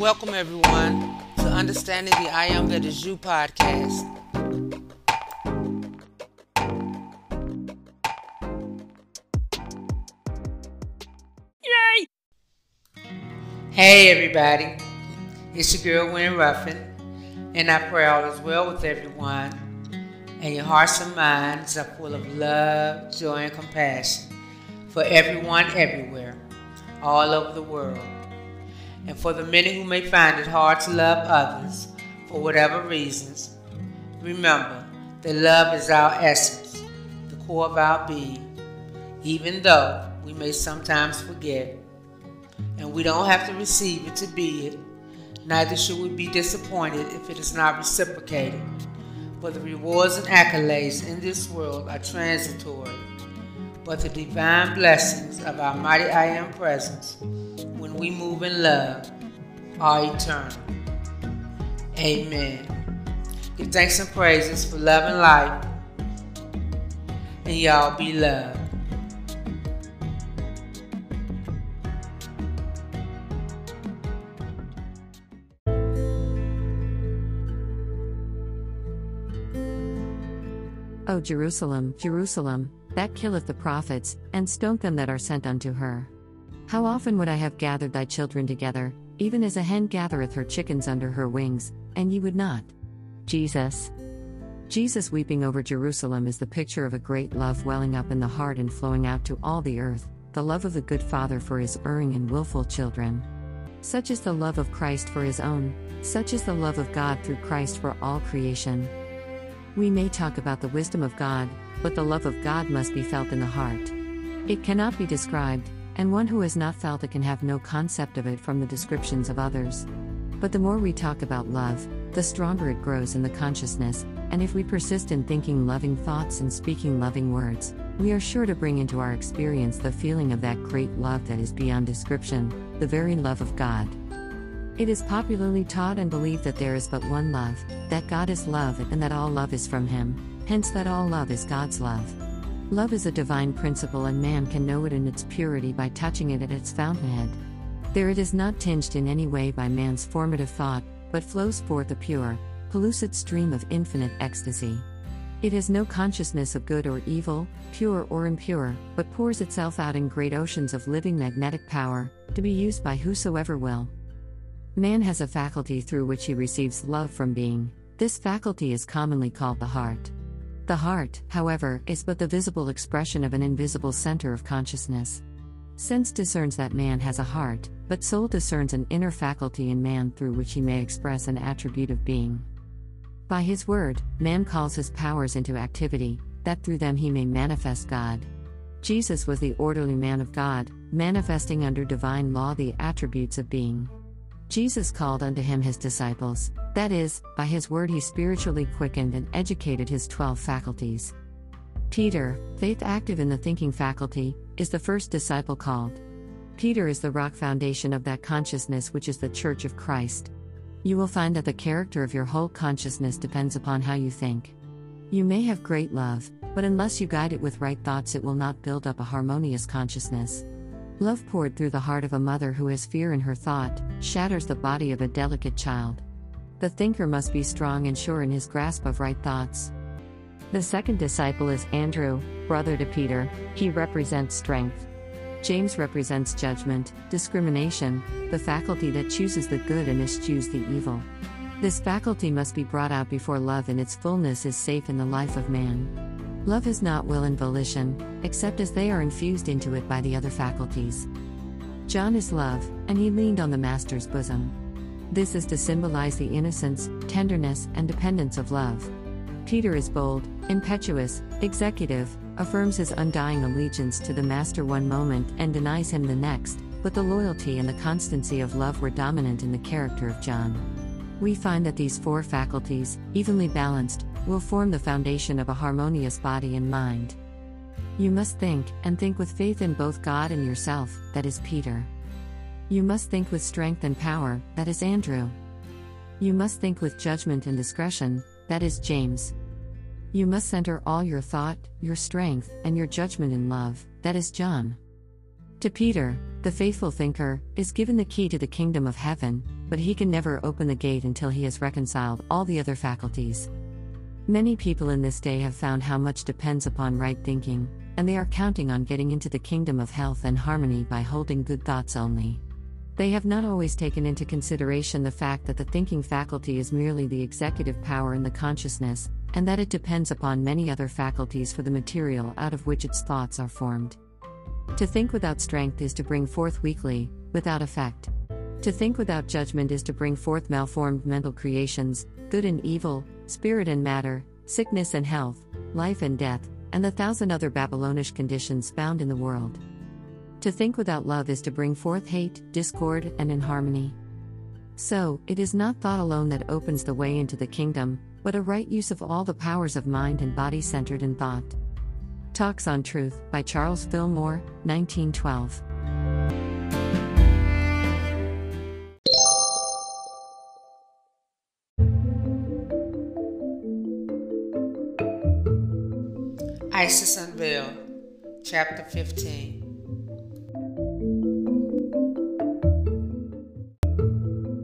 welcome everyone to Understanding the I Am That Is You podcast. Yay! Hey everybody, it's your girl Wynn Ruffin, and I pray all is well with everyone, and your hearts and minds are full of love, joy, and compassion for everyone everywhere, all over the world and for the many who may find it hard to love others for whatever reasons, remember that love is our essence, the core of our being, even though we may sometimes forget. And we don't have to receive it to be it, neither should we be disappointed if it is not reciprocated. For the rewards and accolades in this world are transitory, but the divine blessings of our mighty I Am presence we move in love are eternal. Amen. Give thanks and praises for love and life. And y'all be loved. O Jerusalem, Jerusalem, that killeth the prophets, and stoneth them that are sent unto her. How often would I have gathered thy children together, even as a hen gathereth her chickens under her wings, and ye would not? Jesus. Jesus weeping over Jerusalem is the picture of a great love welling up in the heart and flowing out to all the earth, the love of the good Father for his erring and wilful children. Such is the love of Christ for his own, such is the love of God through Christ for all creation. We may talk about the wisdom of God, but the love of God must be felt in the heart. It cannot be described, and one who has not felt it can have no concept of it from the descriptions of others. But the more we talk about love, the stronger it grows in the consciousness, and if we persist in thinking loving thoughts and speaking loving words, we are sure to bring into our experience the feeling of that great love that is beyond description, the very love of God. It is popularly taught and believed that there is but one love, that God is love and that all love is from Him, hence, that all love is God's love. Love is a divine principle, and man can know it in its purity by touching it at its fountainhead. There it is not tinged in any way by man's formative thought, but flows forth a pure, pellucid stream of infinite ecstasy. It has no consciousness of good or evil, pure or impure, but pours itself out in great oceans of living magnetic power, to be used by whosoever will. Man has a faculty through which he receives love from being. This faculty is commonly called the heart. The heart, however, is but the visible expression of an invisible center of consciousness. Sense discerns that man has a heart, but soul discerns an inner faculty in man through which he may express an attribute of being. By his word, man calls his powers into activity, that through them he may manifest God. Jesus was the orderly man of God, manifesting under divine law the attributes of being. Jesus called unto him his disciples, that is, by his word he spiritually quickened and educated his twelve faculties. Peter, faith active in the thinking faculty, is the first disciple called. Peter is the rock foundation of that consciousness which is the Church of Christ. You will find that the character of your whole consciousness depends upon how you think. You may have great love, but unless you guide it with right thoughts, it will not build up a harmonious consciousness. Love poured through the heart of a mother who has fear in her thought shatters the body of a delicate child. The thinker must be strong and sure in his grasp of right thoughts. The second disciple is Andrew, brother to Peter, he represents strength. James represents judgment, discrimination, the faculty that chooses the good and eschews the evil. This faculty must be brought out before love in its fullness is safe in the life of man. Love is not will and volition, except as they are infused into it by the other faculties. John is love, and he leaned on the Master's bosom. This is to symbolize the innocence, tenderness, and dependence of love. Peter is bold, impetuous, executive, affirms his undying allegiance to the Master one moment and denies him the next, but the loyalty and the constancy of love were dominant in the character of John. We find that these four faculties, evenly balanced, will form the foundation of a harmonious body and mind. You must think, and think with faith in both God and yourself, that is Peter. You must think with strength and power, that is Andrew. You must think with judgment and discretion, that is James. You must center all your thought, your strength, and your judgment in love, that is John. To Peter, The faithful thinker is given the key to the kingdom of heaven, but he can never open the gate until he has reconciled all the other faculties. Many people in this day have found how much depends upon right thinking, and they are counting on getting into the kingdom of health and harmony by holding good thoughts only. They have not always taken into consideration the fact that the thinking faculty is merely the executive power in the consciousness, and that it depends upon many other faculties for the material out of which its thoughts are formed. To think without strength is to bring forth weakly, without effect. To think without judgment is to bring forth malformed mental creations, good and evil, spirit and matter, sickness and health, life and death, and the thousand other Babylonish conditions found in the world. To think without love is to bring forth hate, discord, and inharmony. So, it is not thought alone that opens the way into the kingdom, but a right use of all the powers of mind and body centered in thought. Talks on Truth by Charles Fillmore, 1912. Isis Unveiled, Chapter 15.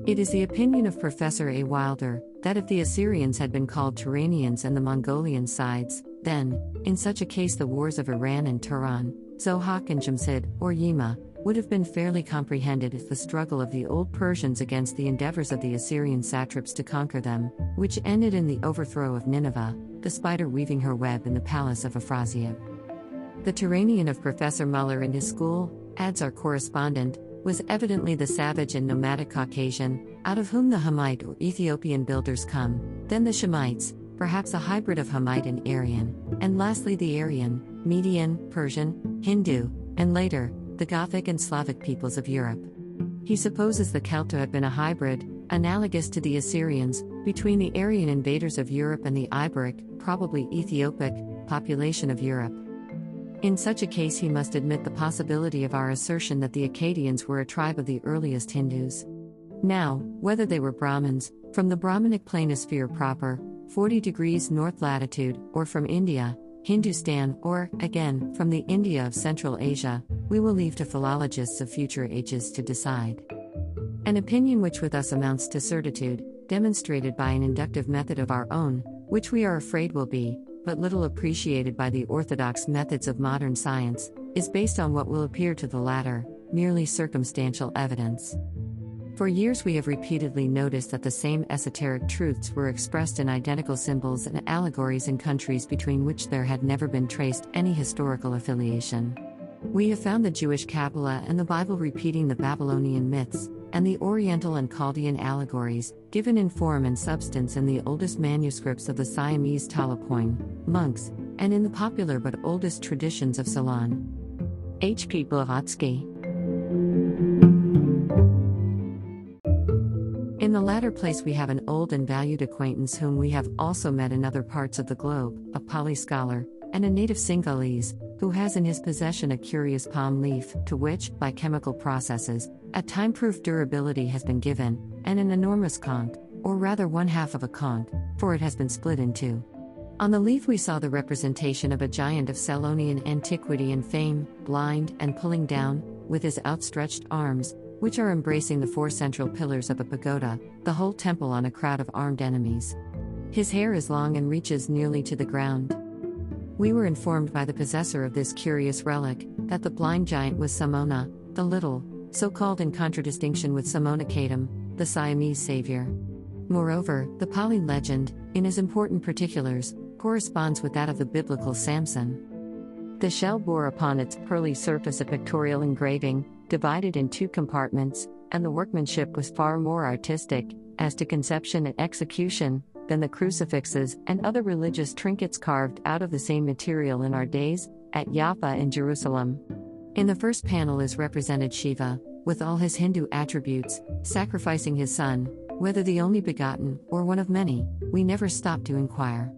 It is the opinion of Professor A. Wilder that if the Assyrians had been called Turanians and the Mongolian sides, then, in such a case, the wars of Iran and Turan, Zohak and Jamshid, or Yima, would have been fairly comprehended if the struggle of the old Persians against the endeavors of the Assyrian satraps to conquer them, which ended in the overthrow of Nineveh, the spider weaving her web in the palace of Afrasiab. The Turanian of Professor Muller and his school, adds our correspondent, was evidently the savage and nomadic Caucasian, out of whom the Hamite or Ethiopian builders come, then the Shemites, perhaps a hybrid of Hamite and Aryan, and lastly the Aryan, Median, Persian, Hindu, and later, the Gothic and Slavic peoples of Europe. He supposes the Celt to have been a hybrid, analogous to the Assyrians, between the Aryan invaders of Europe and the Iberic, probably Ethiopic, population of Europe. In such a case, he must admit the possibility of our assertion that the Akkadians were a tribe of the earliest Hindus. Now, whether they were Brahmins, from the Brahmanic planisphere proper, 40 degrees north latitude, or from India, Hindustan, or, again, from the India of Central Asia, we will leave to philologists of future ages to decide. An opinion which with us amounts to certitude, demonstrated by an inductive method of our own, which we are afraid will be, but little appreciated by the orthodox methods of modern science, is based on what will appear to the latter, merely circumstantial evidence. For years, we have repeatedly noticed that the same esoteric truths were expressed in identical symbols and allegories in countries between which there had never been traced any historical affiliation. We have found the Jewish Kabbalah and the Bible repeating the Babylonian myths, and the Oriental and Chaldean allegories, given in form and substance in the oldest manuscripts of the Siamese Talapoin, monks, and in the popular but oldest traditions of Ceylon. H. P. Blavatsky. In the latter place, we have an old and valued acquaintance whom we have also met in other parts of the globe, a Pali scholar, and a native Sinhalese, who has in his possession a curious palm leaf, to which, by chemical processes, a time proof durability has been given, and an enormous conch, or rather one half of a conch, for it has been split in two. On the leaf, we saw the representation of a giant of Salonian antiquity and fame, blind and pulling down, with his outstretched arms, which are embracing the four central pillars of a pagoda, the whole temple on a crowd of armed enemies. His hair is long and reaches nearly to the ground. We were informed by the possessor of this curious relic that the blind giant was Samona, the little, so called in contradistinction with Samona the Siamese savior. Moreover, the Pali legend, in as important particulars, corresponds with that of the biblical Samson. The shell bore upon its pearly surface a pictorial engraving, divided in two compartments, and the workmanship was far more artistic, as to conception and execution, than the crucifixes and other religious trinkets carved out of the same material in our days, at Jaffa in Jerusalem. In the first panel is represented Shiva, with all his Hindu attributes, sacrificing his son, whether the only begotten or one of many, we never stop to inquire.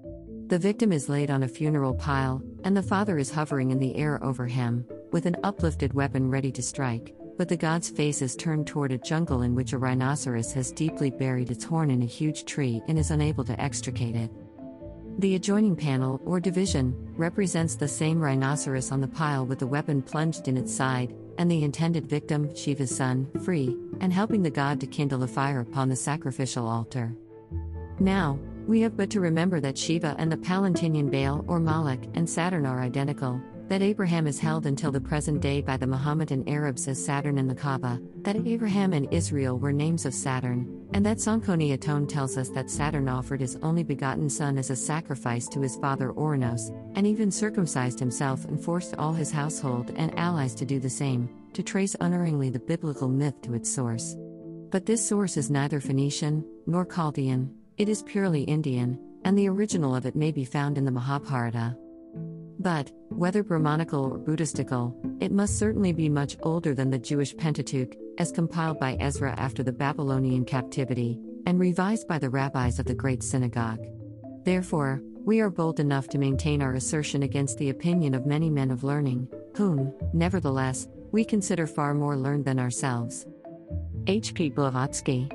The victim is laid on a funeral pile, and the father is hovering in the air over him, with an uplifted weapon ready to strike but the god's face is turned toward a jungle in which a rhinoceros has deeply buried its horn in a huge tree and is unable to extricate it. The adjoining panel, or division, represents the same rhinoceros on the pile with the weapon plunged in its side, and the intended victim, Shiva's son, free, and helping the god to kindle a fire upon the sacrificial altar. Now, we have but to remember that Shiva and the Palestinian Baal or Moloch and Saturn are identical, that Abraham is held until the present day by the Mohammedan Arabs as Saturn and the Kaaba, that Abraham and Israel were names of Saturn, and that Sanchoniathon tells us that Saturn offered his only begotten son as a sacrifice to his father Ouranos, and even circumcised himself and forced all his household and allies to do the same, to trace unerringly the biblical myth to its source. But this source is neither Phoenician, nor Chaldean, it is purely Indian, and the original of it may be found in the Mahabharata. But, whether Brahmanical or Buddhistical, it must certainly be much older than the Jewish Pentateuch, as compiled by Ezra after the Babylonian captivity, and revised by the rabbis of the Great Synagogue. Therefore, we are bold enough to maintain our assertion against the opinion of many men of learning, whom, nevertheless, we consider far more learned than ourselves. H. P. Blavatsky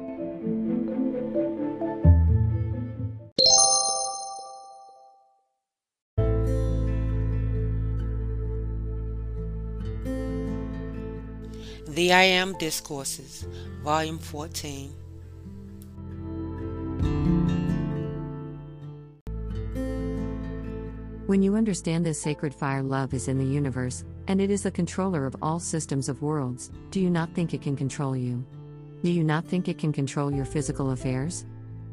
The I Am Discourses, Volume 14. When you understand this sacred fire love is in the universe, and it is the controller of all systems of worlds, do you not think it can control you? Do you not think it can control your physical affairs?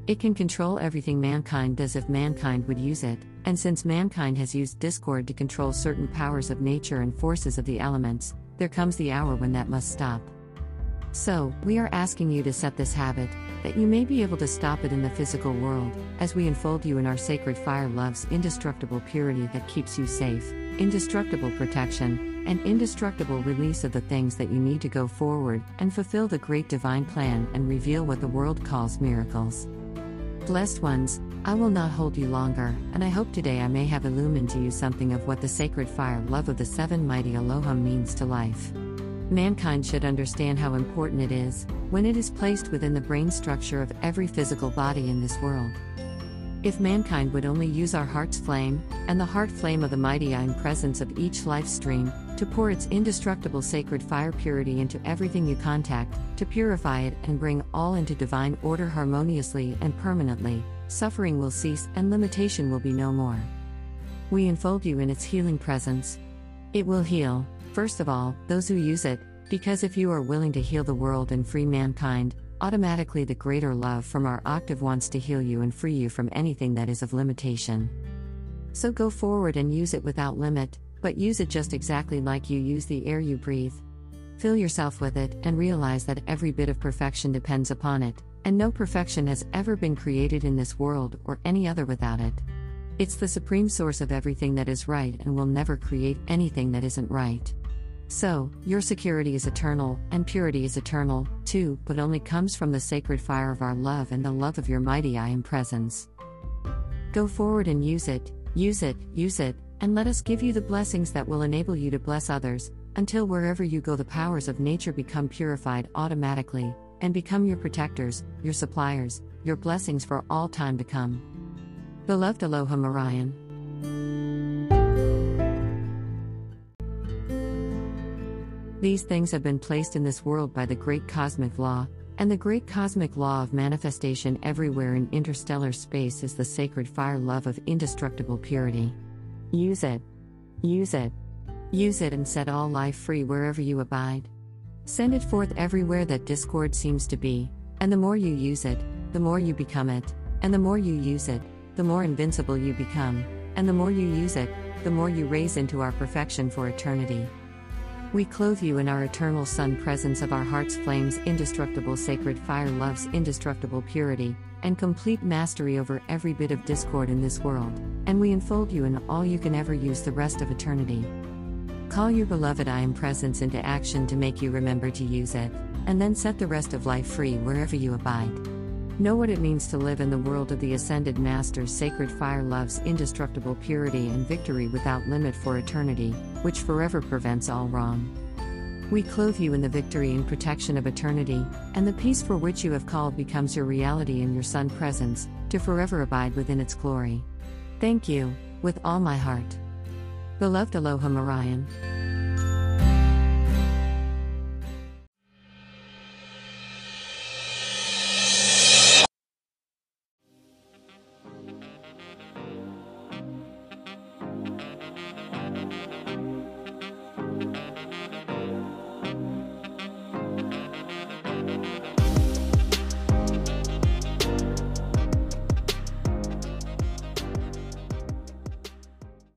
It can control everything mankind does if mankind would use it, and since mankind has used discord to control certain powers of nature and forces of the elements, there comes the hour when that must stop. So, we are asking you to set this habit, that you may be able to stop it in the physical world, as we enfold you in our sacred fire love's indestructible purity that keeps you safe, indestructible protection, and indestructible release of the things that you need to go forward and fulfill the great divine plan and reveal what the world calls miracles. Blessed ones, I will not hold you longer, and I hope today I may have illumined to you something of what the sacred fire love of the seven mighty Elohim means to life. Mankind should understand how important it is, when it is placed within the brain structure of every physical body in this world. If mankind would only use our heart's flame, and the heart flame of the mighty I am presence of each life stream, to pour its indestructible sacred fire purity into everything you contact, to purify it and bring all into divine order harmoniously and permanently, suffering will cease and limitation will be no more. We enfold you in its healing presence. It will heal, first of all, those who use it, because if you are willing to heal the world and free mankind, automatically the greater love from our octave wants to heal you and free you from anything that is of limitation. So go forward and use it without limit, but use it just exactly like you use the air you breathe. Fill yourself with it and realize that every bit of perfection depends upon it, and no perfection has ever been created in this world or any other without it. It's the supreme source of everything that is right and will never create anything that isn't right. So, your security is eternal, and purity is eternal, too, but only comes from the sacred fire of our love and the love of your mighty I am presence. Go forward and use it, use it, use it, and let us give you the blessings that will enable you to bless others, until wherever you go, the powers of nature become purified automatically, and become your protectors, your suppliers, your blessings for all time to come. Beloved Elohim Orion. These things have been placed in this world by the great cosmic law, and the great cosmic law of manifestation everywhere in interstellar space is the sacred fire love of indestructible purity. Use it. Use it. Use it and set all life free wherever you abide. Send it forth everywhere that discord seems to be, and the more you use it, the more you become it, and the more you use it, the more invincible you become, and the more you use it, the more you raise into our perfection for eternity. We clothe you in our eternal Sun presence of our heart's flames, indestructible sacred fire love's indestructible purity, and complete mastery over every bit of discord in this world, and we enfold you in all you can ever use the rest of eternity. Call your beloved I am presence into action to make you remember to use it, and then set the rest of life free wherever you abide. Know what it means to live in the world of the Ascended Master's sacred fire love's indestructible purity and victory without limit for eternity, which forever prevents all wrong. We clothe you in the victory and protection of eternity, and the peace for which you have called becomes your reality in your Sun presence, to forever abide within its glory. Thank you, with all my heart. Beloved Elohim Orion.